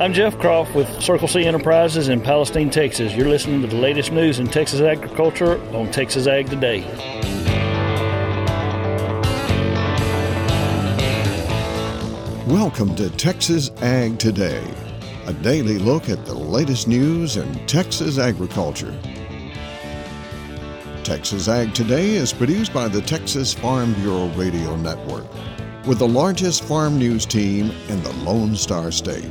I'm Jeff Croft with Circle C Enterprises in Palestine, Texas. You're listening to the latest news in Texas agriculture on Texas Ag Today. Welcome to Texas Ag Today, a daily look at the latest news in Texas agriculture. Texas Ag Today is produced by the Texas Farm Bureau Radio Network, with the largest farm news team in the Lone Star State.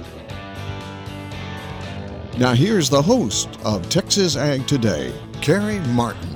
Now, here's the host of Texas Ag Today, Carey Martin.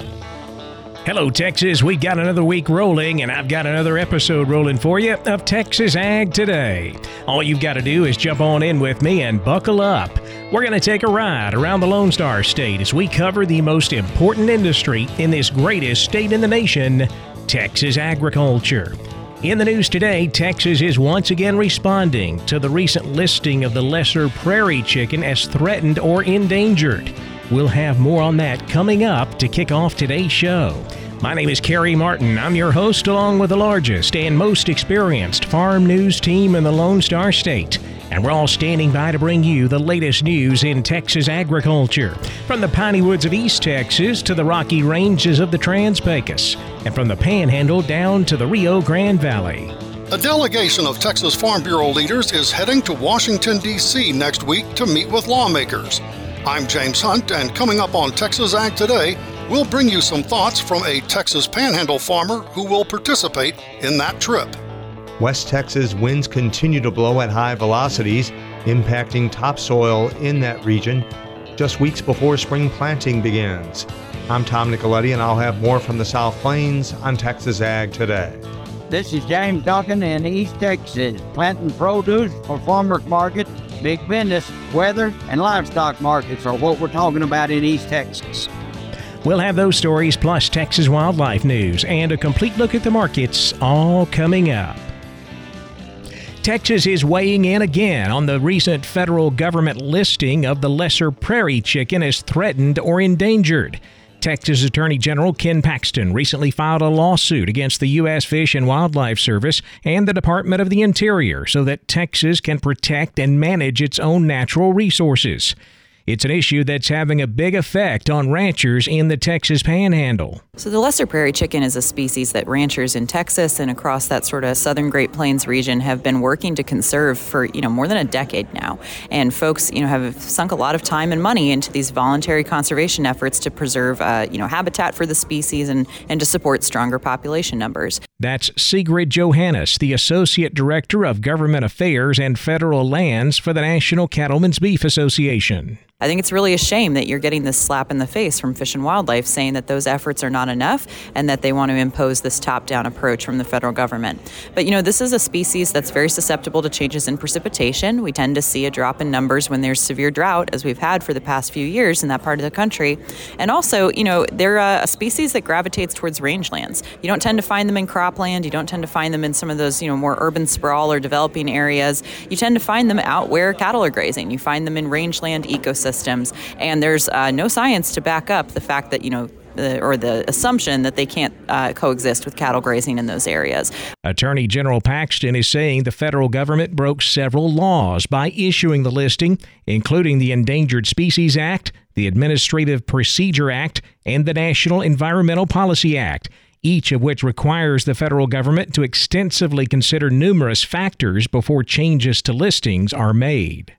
Hello, Texas. We got another week rolling, and I've got another episode rolling for you of Texas Ag Today. All you've got to do is jump on in with me and buckle up. We're going to take a ride around the Lone Star State as we cover the most important industry in this greatest state in the nation Texas agriculture. In the news today, Texas is once again responding to the recent listing of the lesser prairie chicken as threatened or endangered. We'll have more on that coming up to kick off today's show. My name is Carey Martin. I'm your host, along with the largest and most experienced farm news team in the Lone Star State and we're all standing by to bring you the latest news in Texas agriculture. From the piney woods of East Texas to the rocky ranges of the Trans Pecos, and from the Panhandle down to the Rio Grande Valley. A delegation of Texas Farm Bureau leaders is heading to Washington, D.C. next week to meet with lawmakers. I'm James Hunt, and coming up on Texas Ag Today, we'll bring you some thoughts from a Texas panhandle farmer who will participate in that trip. West Texas winds continue to blow at high velocities, impacting topsoil in that region just weeks before spring planting begins. I'm Tom Nicoletti, and I'll have more from the South Plains on Texas Ag today. This is James Duncan in East Texas, planting produce for farmers market, big business, weather, and livestock markets are what we're talking about in East Texas. We'll have those stories plus Texas wildlife news and a complete look at the markets all coming up. Texas is weighing in again on the recent federal government listing of the lesser prairie chicken as threatened or endangered. Texas Attorney General Ken Paxton recently filed a lawsuit against the U.S. Fish and Wildlife Service and the Department of the Interior so that Texas can protect and manage its own natural resources. It's an issue that's having a big effect on ranchers in the Texas panhandle. So, the lesser prairie chicken is a species that ranchers in Texas and across that sort of southern Great Plains region have been working to conserve for, you know, more than a decade now. And folks, you know, have sunk a lot of time and money into these voluntary conservation efforts to preserve, uh, you know, habitat for the species and, and to support stronger population numbers. That's Sigrid Johannes, the Associate Director of Government Affairs and Federal Lands for the National Cattlemen's Beef Association. I think it's really a shame that you're getting this slap in the face from Fish and Wildlife saying that those efforts are not enough and that they want to impose this top down approach from the federal government. But you know, this is a species that's very susceptible to changes in precipitation. We tend to see a drop in numbers when there's severe drought, as we've had for the past few years in that part of the country. And also, you know, they're a species that gravitates towards rangelands. You don't tend to find them in cropland, you don't tend to find them in some of those, you know, more urban sprawl or developing areas. You tend to find them out where cattle are grazing. You find them in rangeland ecosystems systems. And there's uh, no science to back up the fact that, you know, the, or the assumption that they can't uh, coexist with cattle grazing in those areas. Attorney General Paxton is saying the federal government broke several laws by issuing the listing, including the Endangered Species Act, the Administrative Procedure Act, and the National Environmental Policy Act. Each of which requires the federal government to extensively consider numerous factors before changes to listings are made.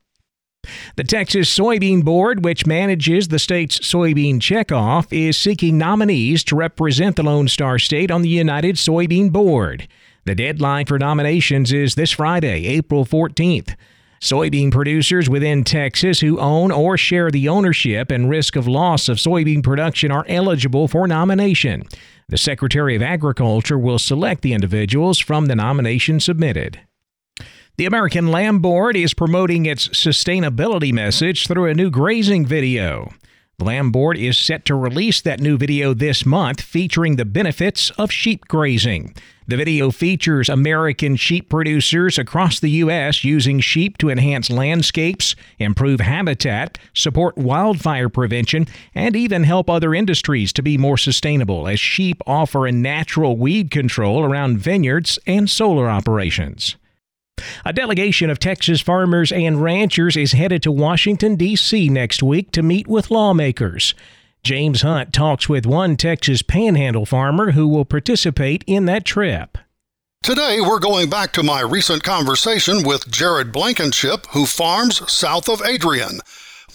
The Texas Soybean Board, which manages the state's soybean checkoff, is seeking nominees to represent the Lone Star State on the United Soybean Board. The deadline for nominations is this Friday, April 14th. Soybean producers within Texas who own or share the ownership and risk of loss of soybean production are eligible for nomination. The Secretary of Agriculture will select the individuals from the nomination submitted. The American Lamb Board is promoting its sustainability message through a new grazing video. The Lamb Board is set to release that new video this month featuring the benefits of sheep grazing. The video features American sheep producers across the U.S. using sheep to enhance landscapes, improve habitat, support wildfire prevention, and even help other industries to be more sustainable as sheep offer a natural weed control around vineyards and solar operations. A delegation of Texas farmers and ranchers is headed to Washington, D.C. next week to meet with lawmakers. James Hunt talks with one Texas panhandle farmer who will participate in that trip. Today, we're going back to my recent conversation with Jared Blankenship, who farms south of Adrian.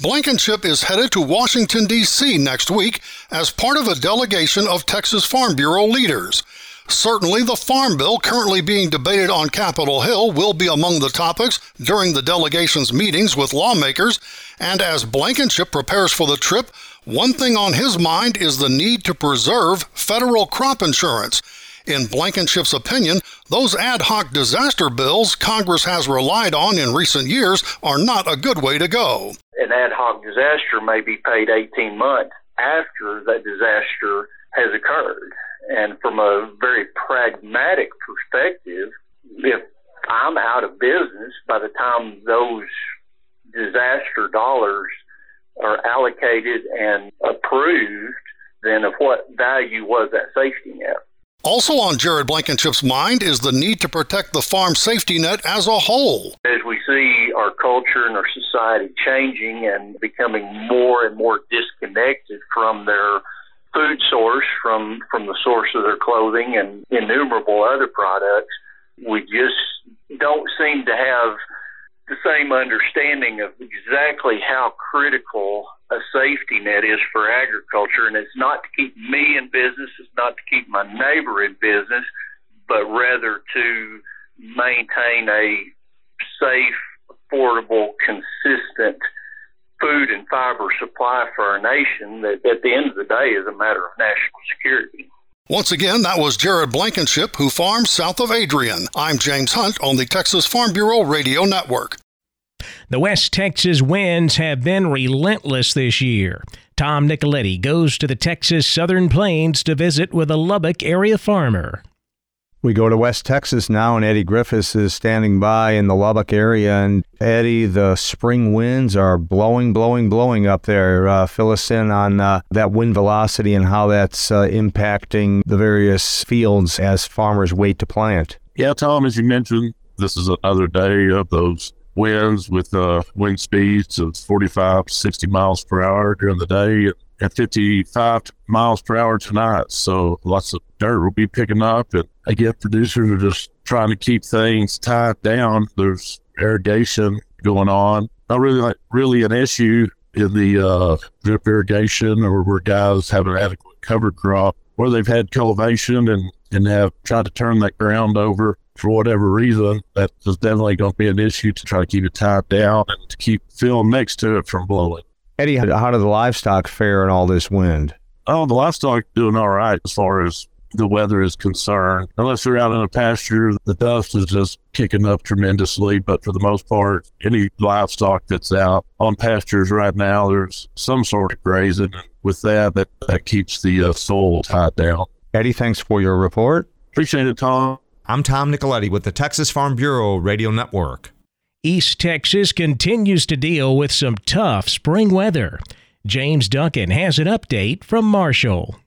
Blankenship is headed to Washington, D.C. next week as part of a delegation of Texas Farm Bureau leaders. Certainly, the Farm Bill currently being debated on Capitol Hill will be among the topics during the delegation's meetings with lawmakers. And as Blankenship prepares for the trip, one thing on his mind is the need to preserve federal crop insurance. In Blankenship's opinion, those ad hoc disaster bills Congress has relied on in recent years are not a good way to go. An ad hoc disaster may be paid 18 months after that disaster has occurred. And from a very pragmatic perspective, if I'm out of business by the time those disaster dollars are allocated and approved, then of what value was that safety net? Also on Jared Blankenship's mind is the need to protect the farm safety net as a whole. As we see our culture and our society changing and becoming more and more disconnected from their food source from from the source of their clothing and innumerable other products. We just don't seem to have the same understanding of exactly how critical a safety net is for agriculture. And it's not to keep me in business, it's not to keep my neighbor in business, but rather to maintain a safe, affordable, consistent food and fiber supply for our nation that at the end of the day is a matter of national security. Once again, that was Jared Blankenship, who farms south of Adrian. I'm James Hunt on the Texas Farm Bureau Radio Network. The West Texas winds have been relentless this year. Tom Nicoletti goes to the Texas Southern Plains to visit with a Lubbock area farmer. We go to West Texas now, and Eddie Griffiths is standing by in the Lubbock area. And Eddie, the spring winds are blowing, blowing, blowing up there. Uh, fill us in on uh, that wind velocity and how that's uh, impacting the various fields as farmers wait to plant. Yeah, Tom, as you mentioned, this is another day of those winds with uh, wind speeds of 45 60 miles per hour during the day at 55 miles per hour tonight. So lots of dirt will be picking up. And I again, producers are just trying to keep things tied down. There's irrigation going on. Not really like really an issue in the uh, drip irrigation or where guys have an adequate cover crop where they've had cultivation and, and have tried to turn that ground over for whatever reason. That is definitely going to be an issue to try to keep it tied down and to keep film next to it from blowing. Eddie, how do the livestock fare in all this wind? Oh, the livestock doing all right as far as the weather is concerned. Unless they're out in a pasture, the dust is just kicking up tremendously. But for the most part, any livestock that's out on pastures right now, there's some sort of grazing. With that, that, that keeps the uh, soil tied down. Eddie, thanks for your report. Appreciate it, Tom. I'm Tom Nicoletti with the Texas Farm Bureau Radio Network. East Texas continues to deal with some tough spring weather. James Duncan has an update from Marshall.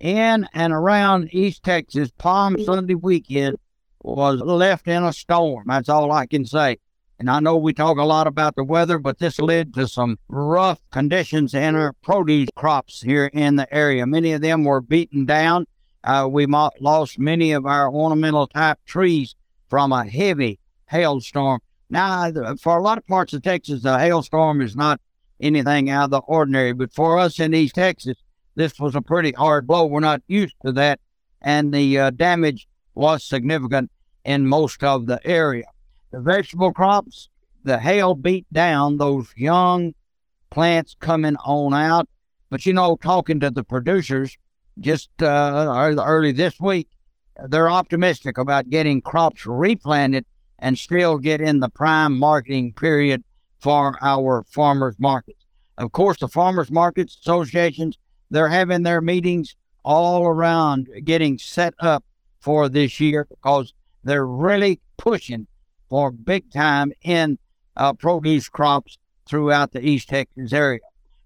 In and around East Texas, Palm Sunday weekend was left in a storm. That's all I can say. And I know we talk a lot about the weather, but this led to some rough conditions in our produce crops here in the area. Many of them were beaten down. Uh, we lost many of our ornamental type trees from a heavy hailstorm now, for a lot of parts of Texas, a hailstorm is not anything out of the ordinary, but for us in East Texas, this was a pretty hard blow. We're not used to that, and the uh, damage was significant in most of the area. The vegetable crops, the hail beat down those young plants coming on out. But you know, talking to the producers just uh, early this week, they're optimistic about getting crops replanted and still get in the prime marketing period for our farmers markets. Of course, the farmers markets associations, they're having their meetings all around getting set up for this year because they're really pushing for big time in uh, produce crops throughout the East Texas area.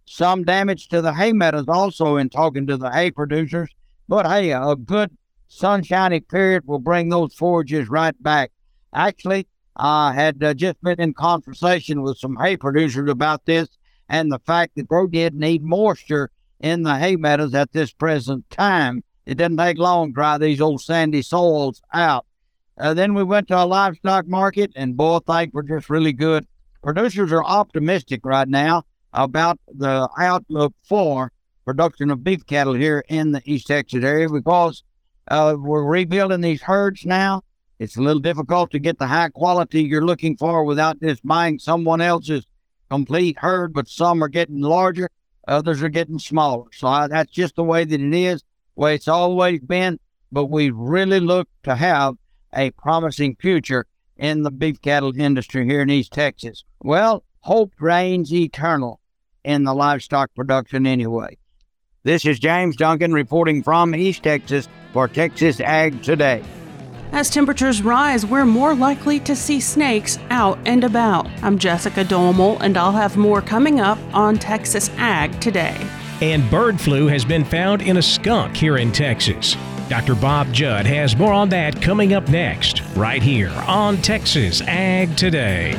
Some damage to the hay meadows also in talking to the hay producers, but hey, a good sunshiny period will bring those forages right back. Actually, I had uh, just been in conversation with some hay producers about this and the fact that they did need moisture in the hay meadows at this present time. It didn't take long to dry these old sandy soils out. Uh, then we went to a livestock market, and both things were just really good. Producers are optimistic right now about the outlook for production of beef cattle here in the East Texas area because uh, we're rebuilding these herds now. It's a little difficult to get the high quality you're looking for without just buying someone else's complete herd, but some are getting larger, others are getting smaller. So I, that's just the way that it is, the way it's always been. But we really look to have a promising future in the beef cattle industry here in East Texas. Well, hope reigns eternal in the livestock production anyway. This is James Duncan reporting from East Texas for Texas Ag Today. As temperatures rise, we're more likely to see snakes out and about. I'm Jessica Domel, and I'll have more coming up on Texas Ag Today. And bird flu has been found in a skunk here in Texas. Dr. Bob Judd has more on that coming up next, right here on Texas Ag Today.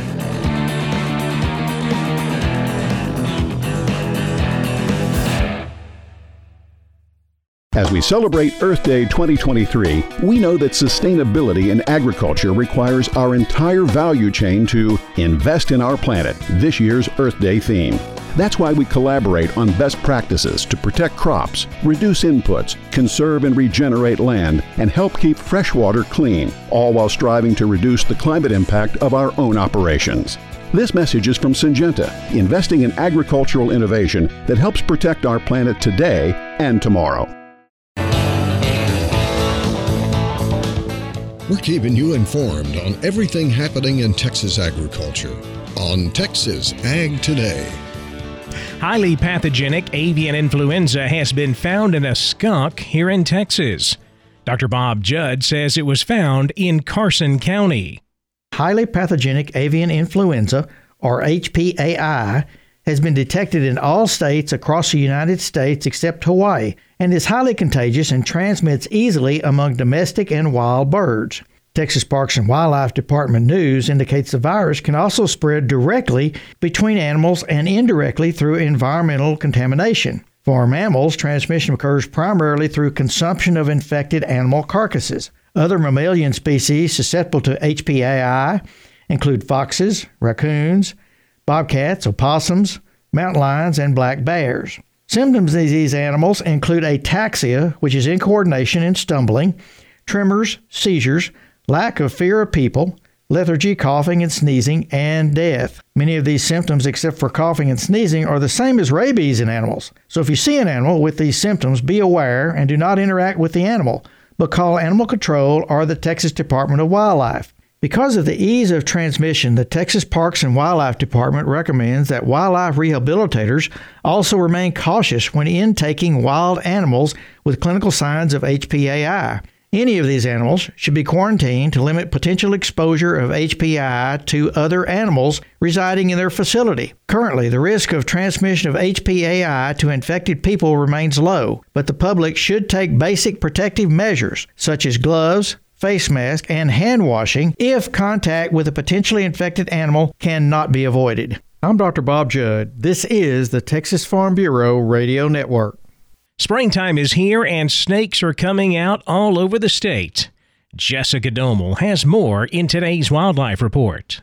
As we celebrate Earth Day 2023, we know that sustainability in agriculture requires our entire value chain to invest in our planet, this year's Earth Day theme. That's why we collaborate on best practices to protect crops, reduce inputs, conserve and regenerate land, and help keep fresh water clean, all while striving to reduce the climate impact of our own operations. This message is from Syngenta, investing in agricultural innovation that helps protect our planet today and tomorrow. We're keeping you informed on everything happening in Texas agriculture on Texas Ag Today. Highly pathogenic avian influenza has been found in a skunk here in Texas. Dr. Bob Judd says it was found in Carson County. Highly pathogenic avian influenza, or HPAI, has been detected in all states across the United States except Hawaii and is highly contagious and transmits easily among domestic and wild birds. Texas Parks and Wildlife Department news indicates the virus can also spread directly between animals and indirectly through environmental contamination. For mammals, transmission occurs primarily through consumption of infected animal carcasses. Other mammalian species susceptible to HPAI include foxes, raccoons, bobcats, opossums, mountain lions, and black bears. Symptoms of these animals include ataxia, which is incoordination and stumbling, tremors, seizures, lack of fear of people, lethargy, coughing and sneezing, and death. Many of these symptoms, except for coughing and sneezing, are the same as rabies in animals. So if you see an animal with these symptoms, be aware and do not interact with the animal, but call animal control or the Texas Department of Wildlife. Because of the ease of transmission, the Texas Parks and Wildlife Department recommends that wildlife rehabilitators also remain cautious when intaking wild animals with clinical signs of HPAI. Any of these animals should be quarantined to limit potential exposure of HPAI to other animals residing in their facility. Currently, the risk of transmission of HPAI to infected people remains low, but the public should take basic protective measures such as gloves, face mask, and hand washing if contact with a potentially infected animal cannot be avoided. I'm Dr. Bob Judd. This is the Texas Farm Bureau Radio Network. Springtime is here and snakes are coming out all over the state. Jessica Domel has more in today's Wildlife Report.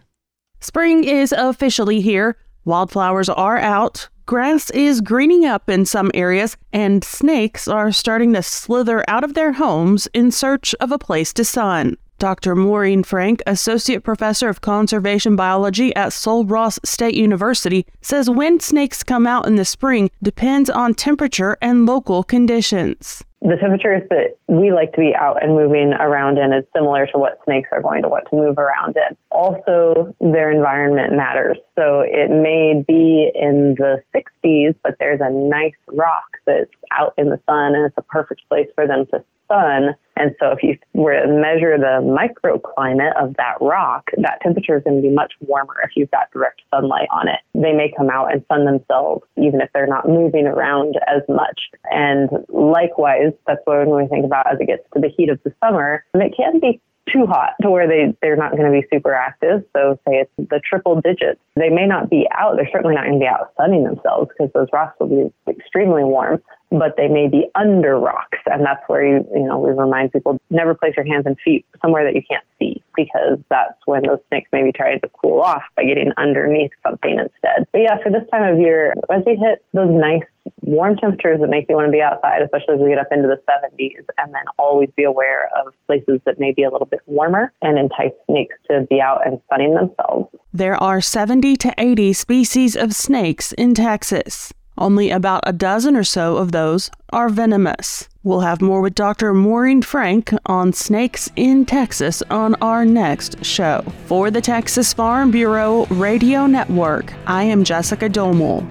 Spring is officially here. Wildflowers are out, Grass is greening up in some areas, and snakes are starting to slither out of their homes in search of a place to sun. Dr. Maureen Frank, Associate Professor of Conservation Biology at Sul Ross State University, says when snakes come out in the spring depends on temperature and local conditions. the temperatures that we like to be out and moving around in is similar to what snakes are going to want to move around in. Also, their environment matters. So it may be in the 60s, but there's a nice rock that's out in the sun and it's a perfect place for them to sun. And so if you were to measure the microclimate of that rock, that temperature is going to be much warmer if you've got direct sunlight on it. They may come out and sun themselves even if they're not moving around as much. And likewise, that's when we think about as it gets to the heat of the summer, and it can be too hot to where they, they're not going to be super active. So say it's the triple digits. They may not be out. They're certainly not going to be out sunning themselves because those rocks will be extremely warm but they may be under rocks. And that's where you, you know, we remind people never place your hands and feet somewhere that you can't see because that's when those snakes may be trying to cool off by getting underneath something instead. But yeah, for this time of year, as we hit those nice warm temperatures that make you want to be outside, especially as we get up into the 70s, and then always be aware of places that may be a little bit warmer and entice snakes to be out and sunning themselves. There are 70 to 80 species of snakes in Texas. Only about a dozen or so of those are venomous. We'll have more with Dr. Maureen Frank on snakes in Texas on our next show. For the Texas Farm Bureau Radio Network, I am Jessica Domel.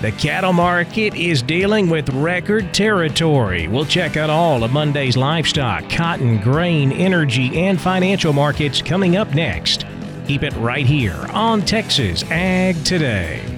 The cattle market is dealing with record territory. We'll check out all of Monday's livestock, cotton, grain, energy, and financial markets coming up next. Keep it right here on Texas Ag Today.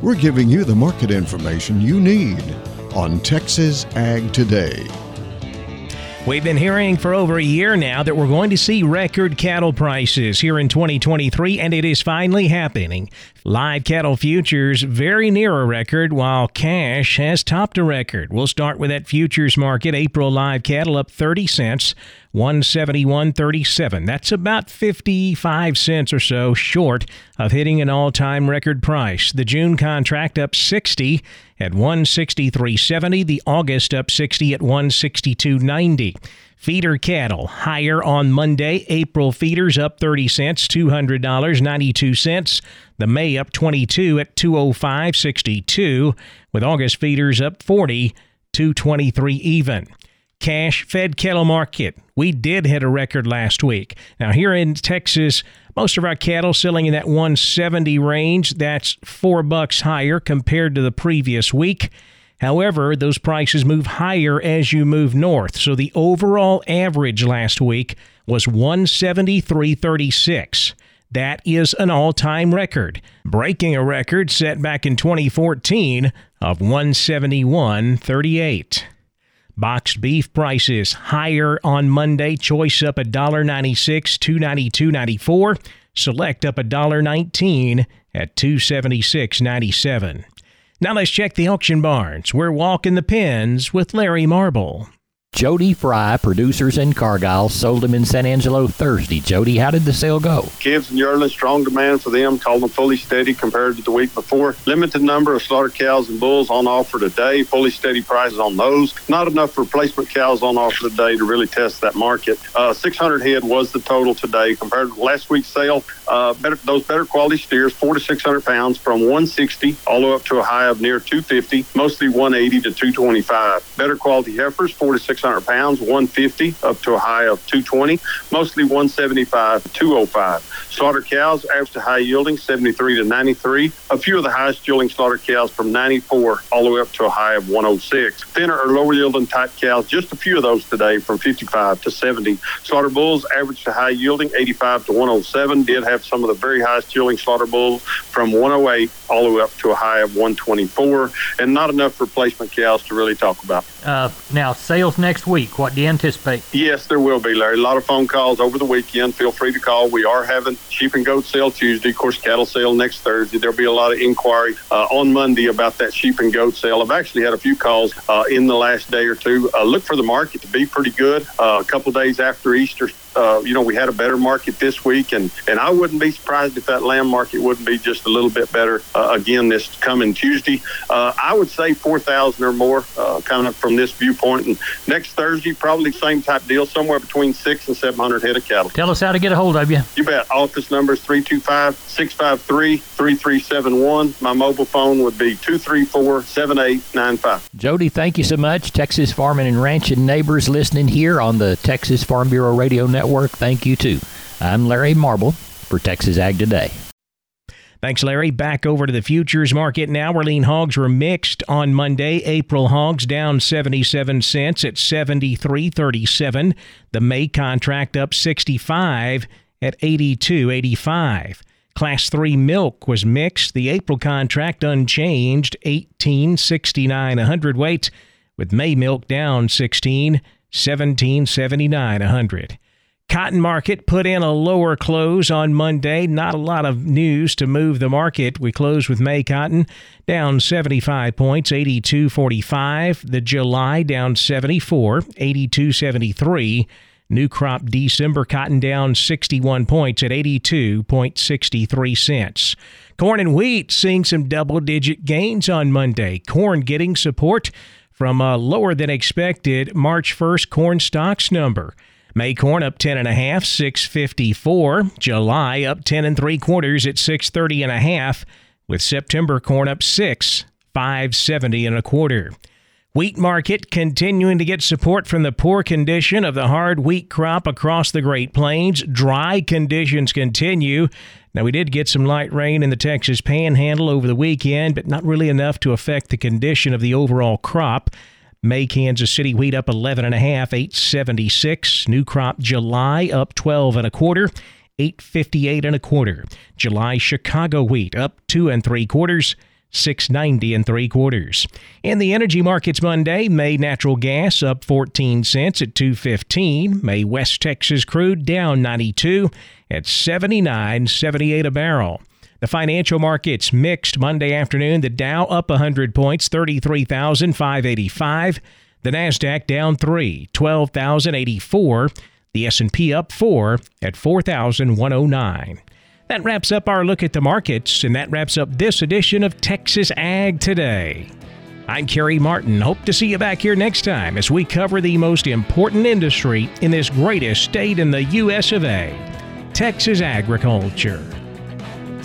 We're giving you the market information you need on Texas Ag Today. We've been hearing for over a year now that we're going to see record cattle prices here in 2023, and it is finally happening. Live cattle futures very near a record, while cash has topped a record. We'll start with that futures market. April live cattle up 30 cents, 171.37. That's about 55 cents or so short of hitting an all-time record price. The June contract up 60 at 163.70, the August up 60 at 162.90. Feeder cattle higher on Monday. April feeders up 30 cents, $200.92. The May up 22 at 205.62, with August feeders up 40, 223 even. Cash fed cattle market. We did hit a record last week. Now here in Texas, most of our cattle selling in that 170 range. That's 4 bucks higher compared to the previous week. However, those prices move higher as you move north. So the overall average last week was 173.36. That is an all time record, breaking a record set back in 2014 of 171.38. Boxed beef prices higher on Monday. Choice up $1.96, $292.94. Select up $1.19 at $276.97. Now let's check the auction barns. We're walking the pens with Larry Marble. Jody Fry, producers in Cargyle, sold them in San Angelo Thursday. Jody, how did the sale go? Calves and yearlings, strong demand for them. Called them fully steady compared to the week before. Limited number of slaughter cows and bulls on offer today. Fully steady prices on those. Not enough replacement cows on offer today to really test that market. Uh, 600 head was the total today compared to last week's sale. Uh, better, those better quality steers, four to 600 pounds from 160 all the way up to a high of near 250, mostly 180 to 225. Better quality heifers, four to 600 600 pounds, 150 up to a high of 220, mostly 175 to 205. Slaughter cows average to high yielding 73 to 93. A few of the highest yielding slaughter cows from 94 all the way up to a high of 106. Thinner or lower yielding type cows, just a few of those today from 55 to 70. Slaughter bulls average to high yielding 85 to 107. Did have some of the very highest yielding slaughter bulls from 108 all the way up to a high of 124, and not enough replacement cows to really talk about. Uh, now, sales next week. What do you anticipate? Yes, there will be, Larry. A lot of phone calls over the weekend. Feel free to call. We are having sheep and goat sale Tuesday, of course, cattle sale next Thursday. There'll be a lot of inquiry uh, on Monday about that sheep and goat sale. I've actually had a few calls uh, in the last day or two. Uh, look for the market to be pretty good. Uh, a couple days after Easter, uh, you know, we had a better market this week, and, and I wouldn't be surprised if that lamb market wouldn't be just a little bit better uh, again this coming Tuesday. Uh, I would say 4,000 or more uh, kind of from this viewpoint. And next Thursday, probably same type deal, somewhere between six and 700 head of cattle. Tell us how to get a hold of you. You bet. Office number is 325 653 3371. My mobile phone would be 234 7895. Jody, thank you so much. Texas Farming and Ranching neighbors listening here on the Texas Farm Bureau Radio Network. Thank you too. I'm Larry Marble for Texas Ag Today. Thanks, Larry. Back over to the futures market now. Where lean hogs were mixed on Monday. April hogs down 77 cents at 73.37. The May contract up 65 at 82.85. Class 3 milk was mixed. The April contract unchanged 18.69 a hundredweight, with May milk down 16 17.79 a hundred. Cotton market put in a lower close on Monday. Not a lot of news to move the market. We closed with May cotton down 75 points, 82.45. The July down 74, 82.73. New crop December cotton down 61 points at 82.63 cents. Corn and wheat seeing some double digit gains on Monday. Corn getting support from a lower than expected March 1st corn stocks number. May corn up 10 and a half, 654. July up 10 and 3 quarters at 630 and a half, with September corn up 6, 570 and a quarter. Wheat market continuing to get support from the poor condition of the hard wheat crop across the Great Plains. Dry conditions continue. Now, we did get some light rain in the Texas panhandle over the weekend, but not really enough to affect the condition of the overall crop. May Kansas City wheat up 11 and a half, 876. New crop July up 12 and a quarter, 858 and a quarter. July Chicago wheat up 2 and 3 quarters, 690 and 3 quarters. In the energy markets Monday, May natural gas up 14 cents at 215. May West Texas crude down 92 at 79.78 a barrel. The financial markets mixed Monday afternoon. The Dow up 100 points, 33,585. The Nasdaq down 3, 12,084. The S&P up 4 at 4,109. That wraps up our look at the markets and that wraps up this edition of Texas Ag Today. I'm Carey Martin. Hope to see you back here next time as we cover the most important industry in this greatest state in the US of A, Texas agriculture.